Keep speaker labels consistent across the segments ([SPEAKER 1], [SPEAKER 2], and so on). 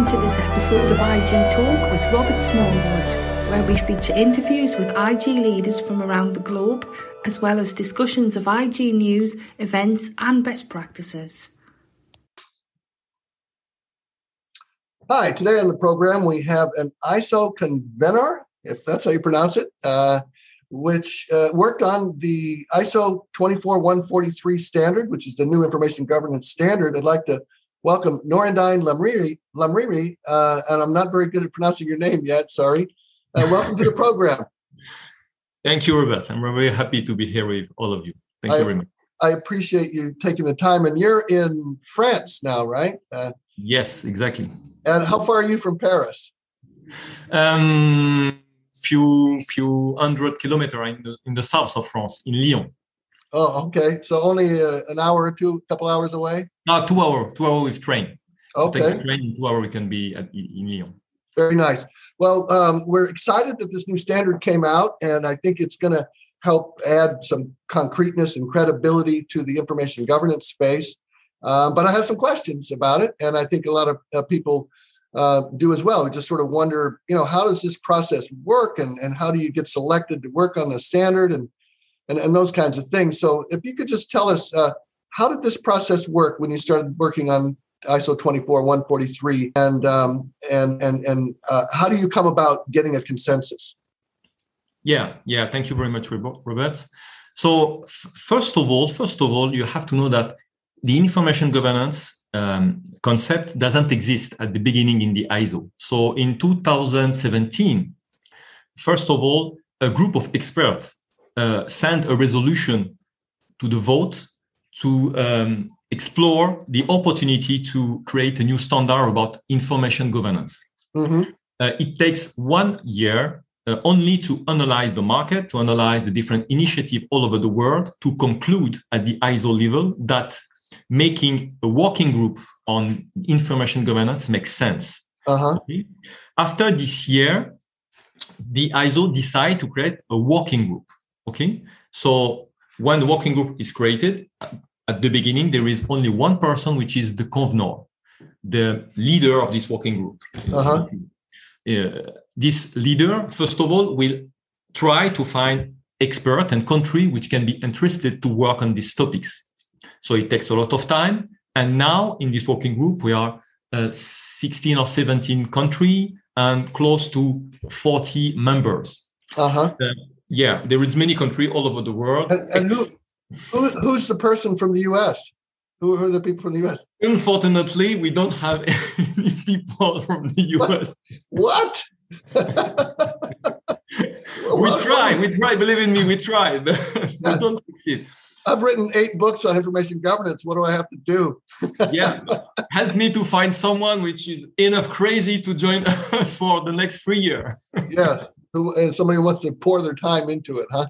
[SPEAKER 1] welcome to this episode of IG Talk with Robert Smallwood, where we feature interviews with IG leaders from around the globe, as well as discussions of IG news, events, and best practices.
[SPEAKER 2] Hi, today on the program we have an ISO convener, if that's how you pronounce it, uh, which uh, worked on the ISO 24143 standard, which is the new information governance standard. I'd like to welcome Norandine Lamriri, Lamriri uh, and I'm not very good at pronouncing your name yet, sorry. Uh, welcome to the program.
[SPEAKER 3] Thank you, Robert. I'm very happy to be here with all of you. Thank
[SPEAKER 2] I,
[SPEAKER 3] you very much.
[SPEAKER 2] I appreciate you taking the time. And you're in France now, right? Uh,
[SPEAKER 3] yes, exactly.
[SPEAKER 2] And how far are you from Paris?
[SPEAKER 3] Um, few few hundred kilometers in the, in the south of France, in Lyon.
[SPEAKER 2] Oh, okay. So only uh, an hour or two, a couple hours away.
[SPEAKER 3] No, two hour, two hour with train.
[SPEAKER 2] Okay.
[SPEAKER 3] Take the train in two hour, we can be at, in Lyon.
[SPEAKER 2] Very nice. Well, um, we're excited that this new standard came out, and I think it's going to help add some concreteness and credibility to the information governance space. Um, but I have some questions about it, and I think a lot of uh, people uh, do as well. We just sort of wonder, you know, how does this process work, and and how do you get selected to work on the standard, and and, and those kinds of things. So, if you could just tell us, uh, how did this process work when you started working on ISO 24143, and um, and and and uh, how do you come about getting a consensus?
[SPEAKER 3] Yeah, yeah. Thank you very much, Robert. So, f- first of all, first of all, you have to know that the information governance um, concept doesn't exist at the beginning in the ISO. So, in 2017, first of all, a group of experts uh, sent a resolution to the vote to um, explore the opportunity to create a new standard about information governance. Mm-hmm. Uh, it takes one year uh, only to analyze the market, to analyze the different initiatives all over the world, to conclude at the ISO level that making a working group on information governance makes sense. Uh-huh. Okay? After this year, the ISO decide to create a working group. Okay, so when the working group is created, at the beginning there is only one person, which is the convener, the leader of this working group. Uh-huh. Uh, this leader, first of all, will try to find expert and country which can be interested to work on these topics. So it takes a lot of time. And now in this working group, we are uh, 16 or 17 country and close to 40 members. Uh-huh. Uh, yeah, there is many country all over the world.
[SPEAKER 2] And, and who, who, who's the person from the U.S.? Who are the people from the U.S.?
[SPEAKER 3] Unfortunately, we don't have any people from the U.S.
[SPEAKER 2] What?
[SPEAKER 3] we try, we try. Believe in me, we try, but we don't succeed.
[SPEAKER 2] I've written eight books on information governance. What do I have to do?
[SPEAKER 3] yeah, help me to find someone which is enough crazy to join us for the next three year.
[SPEAKER 2] yes, and somebody who wants to pour their time into it, huh?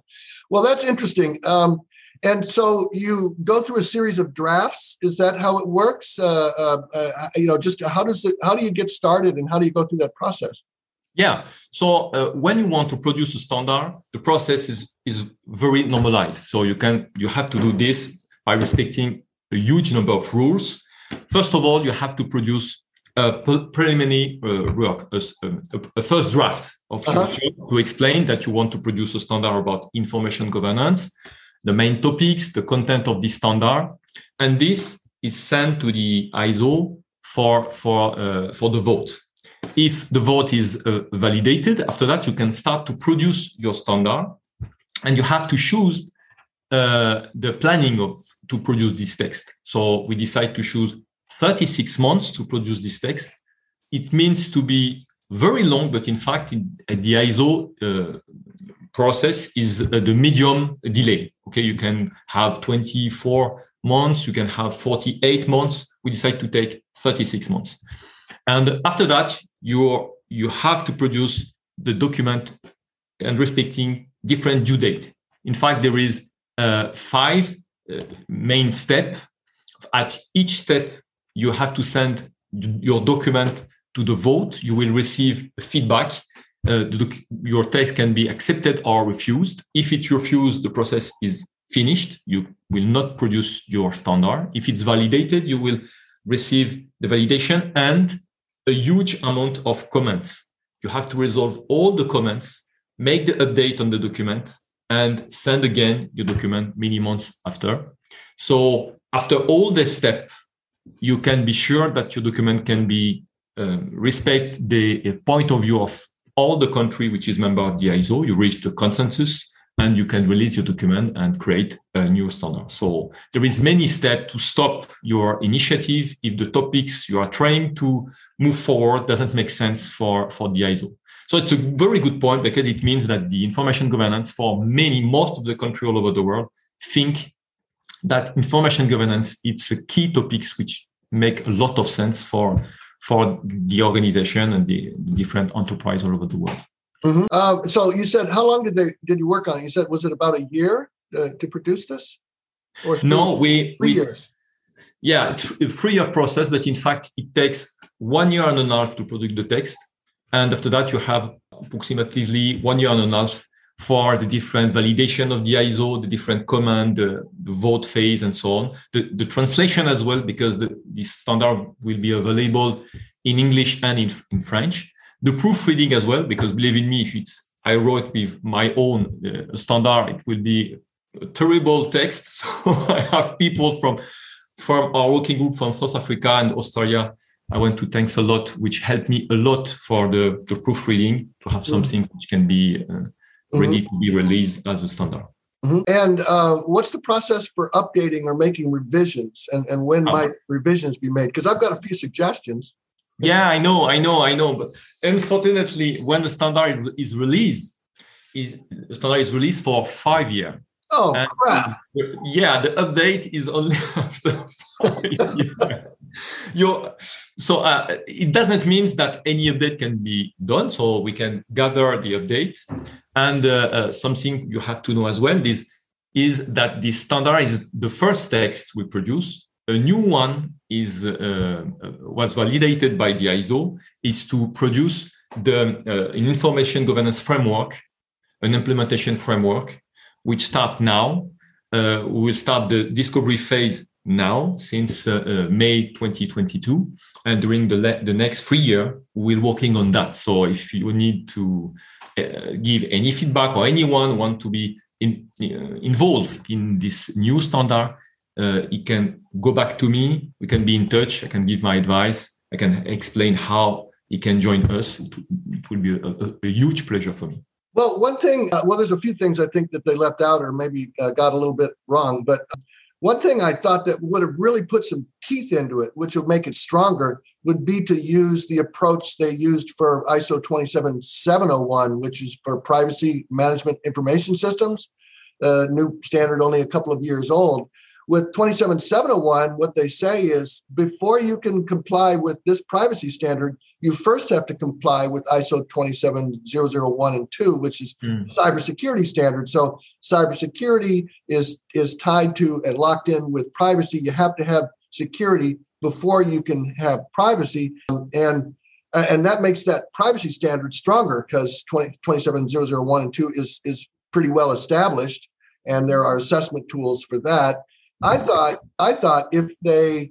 [SPEAKER 2] Well, that's interesting. Um, and so you go through a series of drafts. Is that how it works? Uh, uh, uh, you know, just how does it? How do you get started, and how do you go through that process?
[SPEAKER 3] Yeah. So uh, when you want to produce a standard, the process is is very normalized. So you can you have to do this by respecting a huge number of rules. First of all, you have to produce a preliminary uh, work, a, a, a, first draft of your job to explain that you want to produce a standard about information governance, the main topics, the content of this standard, and this is sent to the ISO for for uh, for the vote. If the vote is uh, validated, after that you can start to produce your standard, and you have to choose uh, the planning of to produce this text. So we decide to choose 36 months to produce this text. It means to be very long, but in fact, in, the ISO uh, process is uh, the medium delay. Okay, you can have 24 months, you can have 48 months. We decide to take 36 months. And after that, you you have to produce the document and respecting different due date. In fact, there is uh, five uh, main step. At each step, you have to send your document to the vote. You will receive feedback. Uh, doc- your text can be accepted or refused. If it's refused, the process is finished. You will not produce your standard. If it's validated, you will receive the validation and a huge amount of comments. You have to resolve all the comments, make the update on the document, and send again your document many months after. So after all this step, you can be sure that your document can be um, respect the point of view of all the country which is member of the ISO. You reach the consensus and you can release your document and create a new standard. So there is many steps to stop your initiative if the topics you are trying to move forward doesn't make sense for, for the ISO. So it's a very good point because it means that the information governance for many, most of the country all over the world think that information governance, it's a key topics which make a lot of sense for, for the organization and the, different enterprise all over the world.
[SPEAKER 2] Mm-hmm. Um, so you said, how long did they did you work on it? You said, was it about a year uh, to produce this?
[SPEAKER 3] Or three, no, we
[SPEAKER 2] three
[SPEAKER 3] we,
[SPEAKER 2] years.
[SPEAKER 3] Yeah, it's a three-year process, but in fact, it takes one year and a half to produce the text, and after that, you have approximately one year and a half for the different validation of the ISO, the different command, the, the vote phase, and so on. The, the translation as well, because the, the standard will be available in English and in, in French the proofreading as well, because believe in me, if it's I wrote with my own uh, standard, it will be a terrible text. So I have people from from our working group from South Africa and Australia. I want to thanks a lot, which helped me a lot for the, the proofreading to have mm-hmm. something which can be uh, ready mm-hmm. to be released as a standard.
[SPEAKER 2] Mm-hmm. And uh, what's the process for updating or making revisions, and, and when uh, might revisions be made? Because I've got a few suggestions.
[SPEAKER 3] Yeah, I know, I know, I know. But unfortunately, when the standard is released, is the standard is released for five years.
[SPEAKER 2] Oh and crap!
[SPEAKER 3] yeah, the update is only after five years. you so uh, it doesn't mean that any update can be done. So we can gather the update, and uh, uh, something you have to know as well is is that the standard is the first text we produce a new one is uh, uh was validated by the ISO is to produce the uh, an information governance framework, an implementation framework, which start now. We will start the discovery phase now since uh, uh, May 2022, and during the le- the next three year, we're working on that. So if you need to give any feedback or anyone want to be in, involved in this new standard, uh, he can go back to me. We can be in touch. I can give my advice. I can explain how he can join us. It, it will be a, a, a, huge pleasure for me.
[SPEAKER 2] Well, one thing, uh, well, there's a few things I think that they left out or maybe uh, got a little bit wrong. But one thing I thought that would have really put some teeth into it, which would make it stronger, would be to use the approach they used for ISO 27701, which is for privacy management information systems, a new standard only a couple of years old with 27701, what they say is before you can comply with this privacy standard, you first have to comply with ISO 27001 and 2, which is mm. cybersecurity standard. So cybersecurity is is tied to and locked in with privacy. You have to have security before you can have privacy. And and that makes that privacy standard stronger because 27001 and 2 is is pretty well established and there are assessment tools for that I thought I thought if they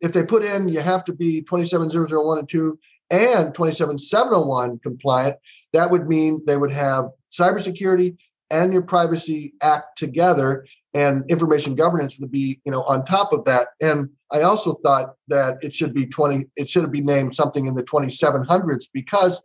[SPEAKER 2] if they put in you have to be 27001 and 2 and 27701 compliant, that would mean they would have cybersecurity and your privacy act together and information governance would be you know on top of that. And i also thought that it should be 20 it should be named something in the 2700s because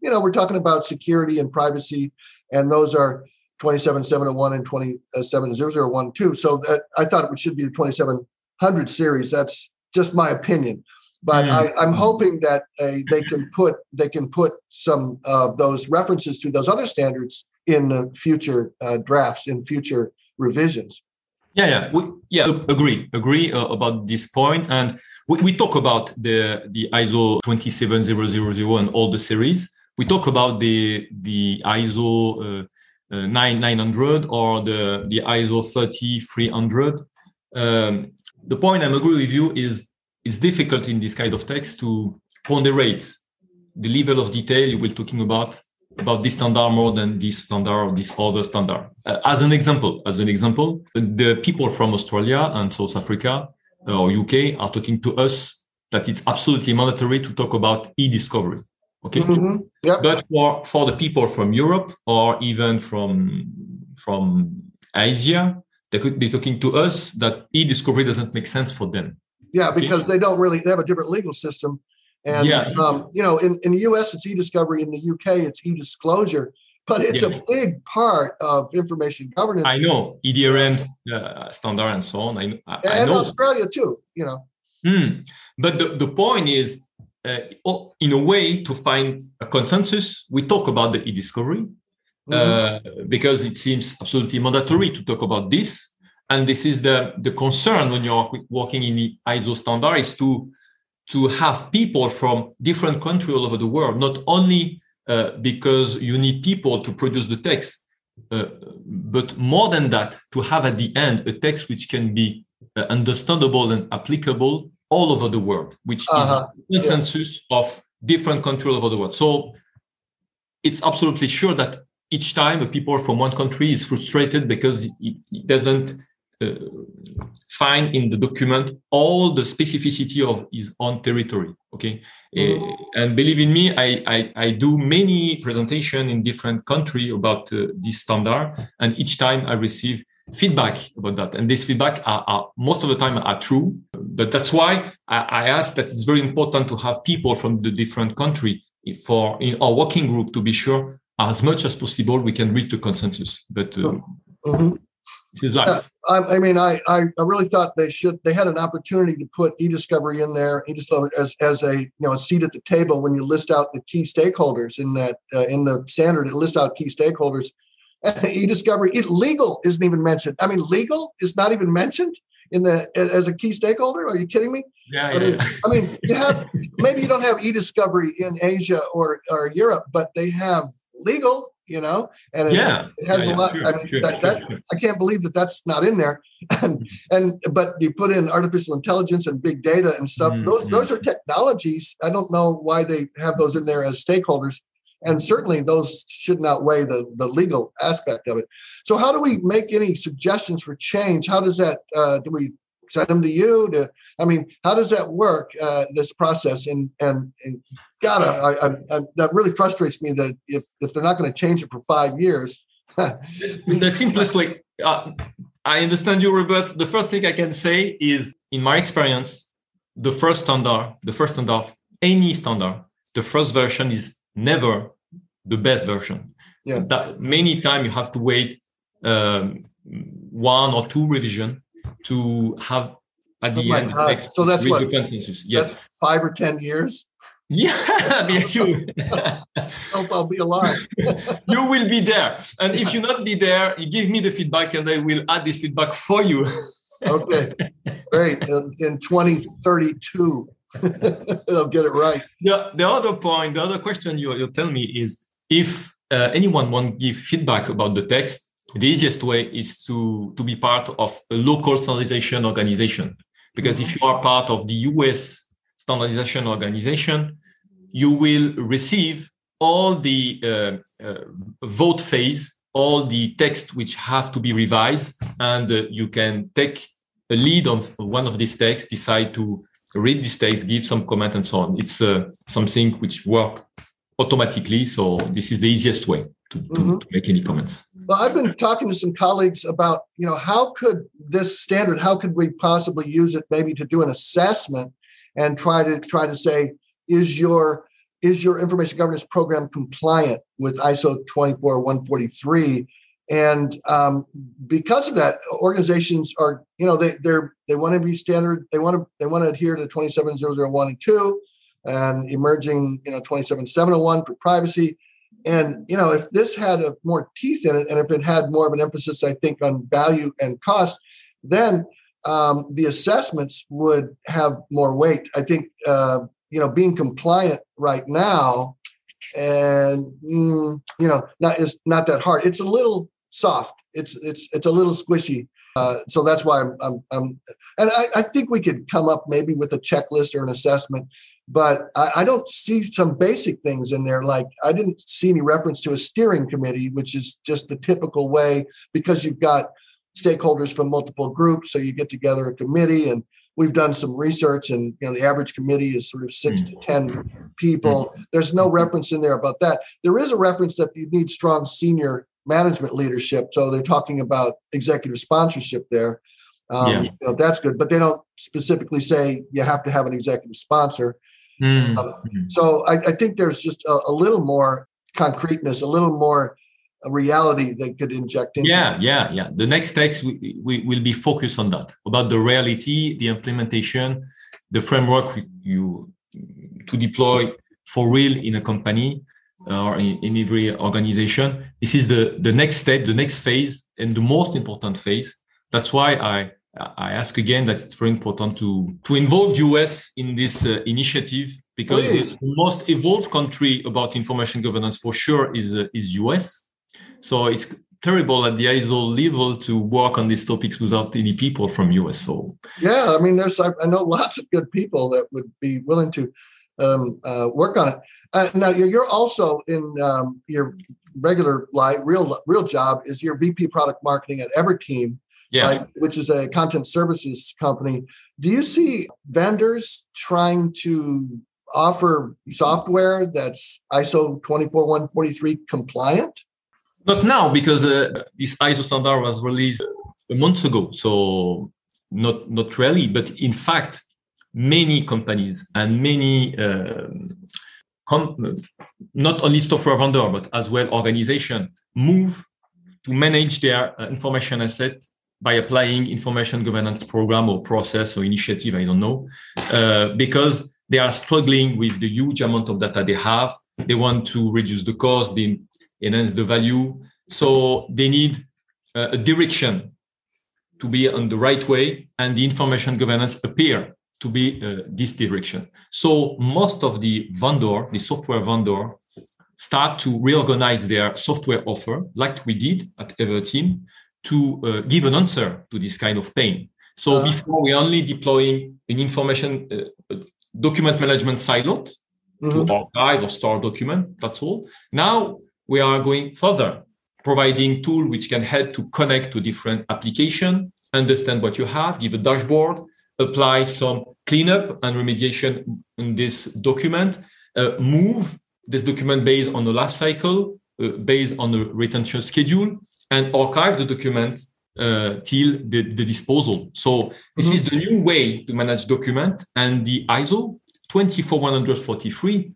[SPEAKER 2] you know we're talking about security and privacy and those are 27701 and 27001 too. So that, I thought it should be the 2700 series. That's just my opinion. But mm-hmm. I, am hoping that uh, they can put they can put some of those references to those other standards in uh, future uh, drafts in future revisions.
[SPEAKER 3] Yeah, yeah, we, yeah. Agree, agree uh, about this point, and we, we talk about the the ISO 27000 and all the series. We talk about the the ISO uh, 9, 900 or the, the ISO 30300. Um, the point I'm agree with you is it's difficult in this kind of text to ponderate the level of detail you were talking about about this standard more than this standard or this other standard. Uh, as an example, as an example, the people from Australia and South Africa uh, or UK are talking to us that it's absolutely mandatory to talk about e-discovery. Okay.
[SPEAKER 2] Mhm. Yep.
[SPEAKER 3] But for, for the people from Europe or even from from Asia, they could be talking to us that e-discovery doesn't make sense for them.
[SPEAKER 2] Yeah, because they don't really they have a different legal system. And
[SPEAKER 3] Yeah.
[SPEAKER 2] um, you know, in, in the US it's e-discovery, in the UK it's e-disclosure, but it's
[SPEAKER 3] Yeah.
[SPEAKER 2] a big part of information governance.
[SPEAKER 3] I know EDRM uh, standard and so on. I, I,
[SPEAKER 2] and
[SPEAKER 3] know.
[SPEAKER 2] Australia too, you know.
[SPEAKER 3] Hmm. But the, the point is, uh, in a way, to find a consensus, we talk about the e-discovery
[SPEAKER 2] Mhm.
[SPEAKER 3] uh, because it seems absolutely mandatory to talk about this. And this is the, the concern when you're working in the ISO standard is to, to have people from different countries all over the world, not only uh, because you need people to produce the text, uh, but more than that, to have at the end a text which can be uh, understandable and applicable all over the world, which
[SPEAKER 2] Uh-huh.
[SPEAKER 3] is a consensus of different countries all over the world. So it's absolutely sure that each time a people from one country is frustrated because it, doesn't uh, find in the document all the specificity of his own territory. Okay,
[SPEAKER 2] Mhm.
[SPEAKER 3] Uh, and believe in me, I, I I do many presentation in different country about uh, this standard, and each time I receive feedback about that, and this feedback are, are most of the time are true. But that's why I, I ask that it's very important to have people from the different country for in our working group to be sure as much as possible we can reach the consensus. But uh,
[SPEAKER 2] Mhm.
[SPEAKER 3] this is life.
[SPEAKER 2] I, I mean, I, I I really thought they should. They had an opportunity to put e-discovery in there, e-discovery as as a you know a seat at the table when you list out the key stakeholders in that uh, in the standard. It lists out key stakeholders. e-discovery, it, legal isn't even mentioned. I mean, legal is not even mentioned in the as a key stakeholder. Are you kidding me?
[SPEAKER 3] Yeah,
[SPEAKER 2] I
[SPEAKER 3] yeah,
[SPEAKER 2] mean,
[SPEAKER 3] yeah.
[SPEAKER 2] I mean, you have maybe you don't have e-discovery in Asia or or Europe, but they have legal. You know, and it,
[SPEAKER 3] Yeah.
[SPEAKER 2] it has
[SPEAKER 3] Yeah,
[SPEAKER 2] a lot.
[SPEAKER 3] sure,
[SPEAKER 2] I mean,
[SPEAKER 3] sure,
[SPEAKER 2] that, that
[SPEAKER 3] sure.
[SPEAKER 2] I can't believe that that's not in there. And and but you put in artificial intelligence and big data and stuff.
[SPEAKER 3] Mm,
[SPEAKER 2] Those
[SPEAKER 3] mm.
[SPEAKER 2] those are technologies. I don't know why they have those in there as stakeholders. And certainly those shouldn't outweigh the, the legal aspect of it. So how do we make any suggestions for change? How does that uh, do we send them to you? To I mean, how does that work? Uh, this process and and, and gotta I, I, I, that really frustrates me that if if they're not going to change it for five years,
[SPEAKER 3] the simplest way uh, i understand you robert the first thing i can say is in my experience the first standard the first standard any standard the first version is never the best version
[SPEAKER 2] Yeah.
[SPEAKER 3] that many times you have to wait um, one or two revision to have at the
[SPEAKER 2] Oh
[SPEAKER 3] end.
[SPEAKER 2] So that's what-
[SPEAKER 3] yes
[SPEAKER 2] that's five or ten years.
[SPEAKER 3] yeah me too
[SPEAKER 2] Hope I'll be alive.
[SPEAKER 3] you will be there. And if you not be there, you give me the feedback and I will add this feedback for you.
[SPEAKER 2] Okay, great. In, in 2032, they'll get it right.
[SPEAKER 3] The, the other point, the other question you, you tell me is if uh, anyone want to give feedback about the text, the easiest way is to, to be part of a local standardization organization. Because if you are part of the US standardization organization, you will receive all the uh, uh, vote phase, all the text which have to be revised, and uh, you can take a lead on one of these texts, decide to read this text, give some comment, and so on. It's uh, something which work automatically. So this is the easiest way to, to,
[SPEAKER 2] Mhm.
[SPEAKER 3] to make any comments.
[SPEAKER 2] Well, I've been talking to some colleagues about, you know, how could this standard, how could we possibly use it maybe to do an assessment and try to try to say, is your is your information governance program compliant with ISO 24143? And um, because of that, organizations are, you know, they they're they want to be standard, they want to they want to adhere to 27001 and 2 and emerging, you know, 27701 for privacy. And you know, if this had a more teeth in it, and if it had more of an emphasis, I think, on value and cost, then um, the assessments would have more weight. I think uh, you know, being compliant right now, and mm, you know, not is not that hard. It's a little soft. It's it's it's a little squishy. Uh, so that's why I'm, I'm, I'm and I, I think we could come up maybe with a checklist or an assessment but I, I, don't see some basic things in there. Like I didn't see any reference to a steering committee, which is just the typical way because you've got stakeholders from multiple groups. So you get together a committee and we've done some research, and you know the average committee is sort of 6 mm. to ten people. There's no reference in there about that. There is a reference that you need strong senior management leadership. So they're talking about executive sponsorship there. Um, yeah. you know, that's good, but they don't specifically say you have to have an executive sponsor. Mm. Um, so I, I, think there's just a, a, little more concreteness, a little more reality that could inject into.
[SPEAKER 3] Yeah, yeah, yeah. The next text we, we will be focused on that about the reality, the implementation, the framework you to deploy for real in a company or in, in every organization. This is the the next step, the next phase, and the most important phase. That's why I I ask again that it's very important to to involve US in this uh, initiative because Please. the most evolved country about information governance for sure is uh, is US. So it's terrible at the ISO level to work on these topics without any people from US. So
[SPEAKER 2] yeah, I mean, there's I, I know lots of good people that would be willing to um, uh, work on it. Uh, now you're also in um, your regular life, real real job is your VP product marketing at Everteam, yeah. Right, which is a content services company. Do you see vendors trying to offer software that's ISO 24143 compliant?
[SPEAKER 3] Not now, because uh, this ISO standard was released a month ago. So not not really, but in fact, many companies and many uh, com- not only software vendor but as well organization move to manage their uh, information asset by applying information governance program or process or initiative i don't know uh, because they are struggling with the huge amount of data they have. They want to reduce the cost they enhance the value. So they need uh, a direction to be on the right way and the information governance appear to be uh, this direction. So most of the vendor, the software vendor, start to reorganize their software offer, like we did at Everteam, to uh, give an answer to this kind of pain. So uh, before we only deploying an information uh, document management silo mm-hmm. to archive or store document. That's all. Now we are going further, providing tool which can help to connect to different application, understand what you have, give a dashboard, apply some cleanup and remediation in this document, uh, move this document based on the life cycle, uh, based on the retention schedule, and archive the document uh, till the, the, disposal. So this mm-hmm. is the new way to manage document, and the ISO 24143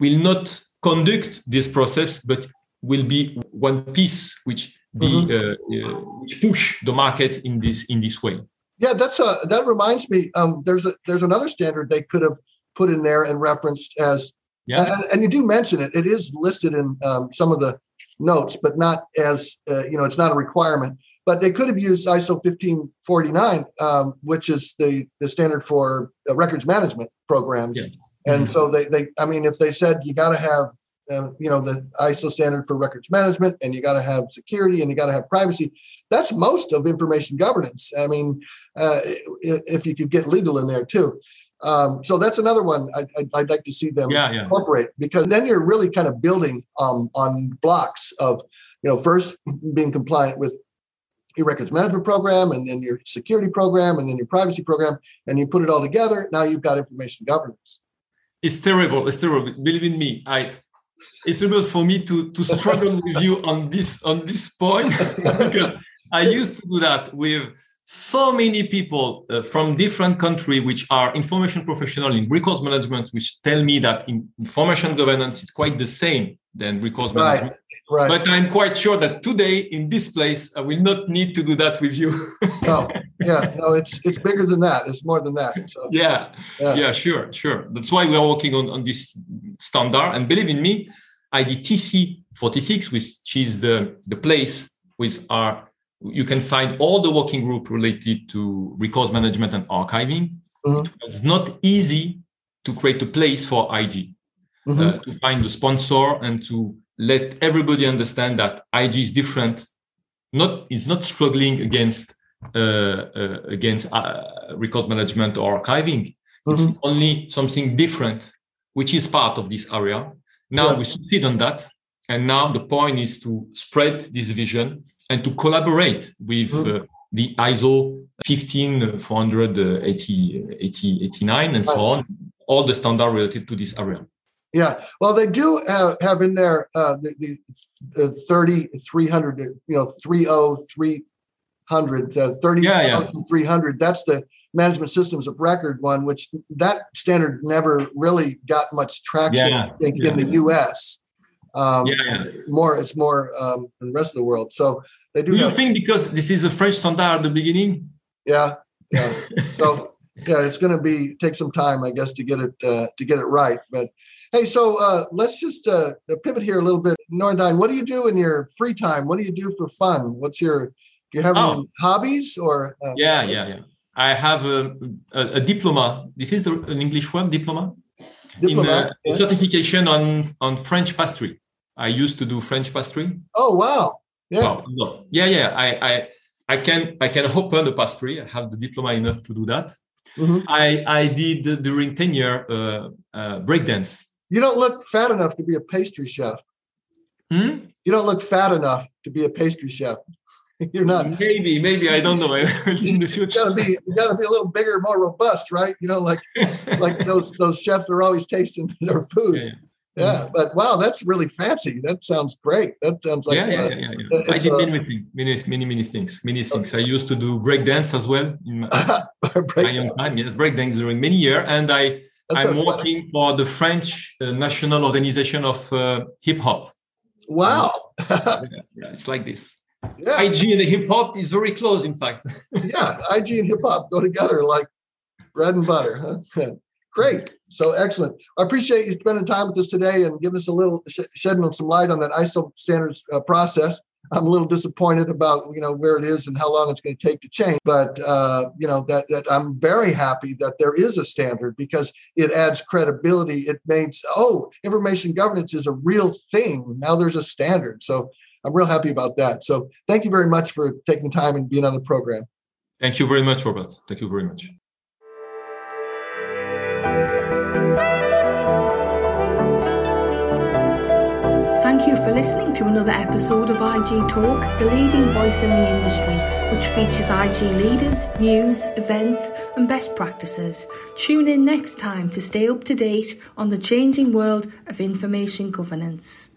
[SPEAKER 3] will not conduct this process, but will be one piece which be mm-hmm. uh, uh, which push the market in this in this way.
[SPEAKER 2] Yeah, that's a that reminds me. Um, there's a there's another standard they could have put in there and referenced as yeah, and, and you do mention it. It is listed in um, some of the notes, but not as uh, you know, it's not a requirement. But they could have used ISO 15489, um, which is the the standard for uh, records management programs. Yeah. And mm-hmm. so they they I mean, if they said you got to have uh, you know the ISO standard for records management, and you got to have security, and you got to have privacy. That's most of information governance. I mean, uh, if you could get legal in there too. Um, so that's another one I, would like to see them yeah, yeah. incorporate because then you're really kind of building um, on blocks of, you know, first being compliant with your records management program and then your security program and then your privacy program and you put it all together. Now you've got information governance.
[SPEAKER 3] It's terrible. It's terrible. Believe in me, I it's terrible for me to to struggle with you on this on this point because I used to do that with so many people uh, from different countries which are information professional in records management which tell me that information governance is quite the same than records right, management right. but i'm quite sure that today in this place i will not need to do that with you
[SPEAKER 2] no yeah no it's it's bigger than that it's more than that
[SPEAKER 3] so. yeah, yeah, yeah sure sure that's why we are working on, on this standard and believe in me idtc 46 which is the the place with our you can find all the working group related to records management and archiving. Mm-hmm. It's not easy to create a place for IG, mm-hmm. uh, to find the sponsor and to let everybody understand that IG is different. Not it's not struggling against uh, uh, against uh, record management or archiving. Mm-hmm. It's only something different, which is part of this area. Now yeah. we succeed on that, and now the point is to spread this vision and to collaborate with mm-hmm. uh, the ISO 15489 and so on, all the standard related to this area.
[SPEAKER 2] Yeah, well, they do have, have in there uh, the, the, the 30, 300, you know, 30300, uh, 30,300. Yeah, That's the management systems of record one, which that standard never really got much traction, yeah, I think, yeah. in the US. Um, yeah, more, it's more um, in the rest of the world. So they do.
[SPEAKER 3] Do you have, think because this is a French standard at the beginning?
[SPEAKER 2] Yeah, yeah. so yeah, it's going to be take some time, I guess, to get it uh, to get it right. But hey, so uh, let's just uh, pivot here a little bit. Noorendijn, what do you do in your free time? What do you do for fun? What's your do you have oh. any hobbies or?
[SPEAKER 3] Uh, yeah, yeah, yeah. I have a, a, a diploma. This is an English word, diploma. Diploma, in uh, yeah. certification on on French pastry. I used to do French pastry.
[SPEAKER 2] Oh wow!
[SPEAKER 3] Yeah, no. yeah, yeah. I, I I can I can open the pastry. I have the diploma enough to do that. Mm-hmm. I I did during ten year uh, uh, breakdance.
[SPEAKER 2] You don't look fat enough to be a pastry chef.
[SPEAKER 3] Hmm?
[SPEAKER 2] You don't look fat enough to be a pastry chef. You're not.
[SPEAKER 3] Maybe, maybe I don't know. in the future.
[SPEAKER 2] You gotta be, you gotta be a little bigger, more robust, right? You know, like like those those chefs are always tasting their food. Yeah, yeah. Yeah, but wow, that's really fancy. That sounds great. That sounds like
[SPEAKER 3] yeah, yeah, uh, yeah, yeah. I did many, many, many, many, many things. Many things. I used to do break dance as well in my, my young time. Yes, break dance during many years, and I that's I'm working for the French uh, National Organization of uh, Hip Hop.
[SPEAKER 2] Wow,
[SPEAKER 3] yeah, it's like this. Yeah. IG and hip hop is very close, in fact.
[SPEAKER 2] yeah, IG and hip hop go together like bread and butter. Huh? Great. So excellent. I appreciate you spending time with us today and giving us a little shedding some light on that ISO standards uh, process. I'm a little disappointed about you know where it is and how long it's going to take to change, but uh, you know that, that I'm very happy that there is a standard because it adds credibility. It makes oh, information governance is a real thing. Now there's a standard, so I'm real happy about that. So thank you very much for taking the time and being on the program.
[SPEAKER 3] Thank you very much, Robert. Thank you very much.
[SPEAKER 1] Thank you for listening to another episode of IG Talk, the leading voice in the industry, which features IG leaders, news, events, and best practices. Tune in next time to stay up to date on the changing world of information governance.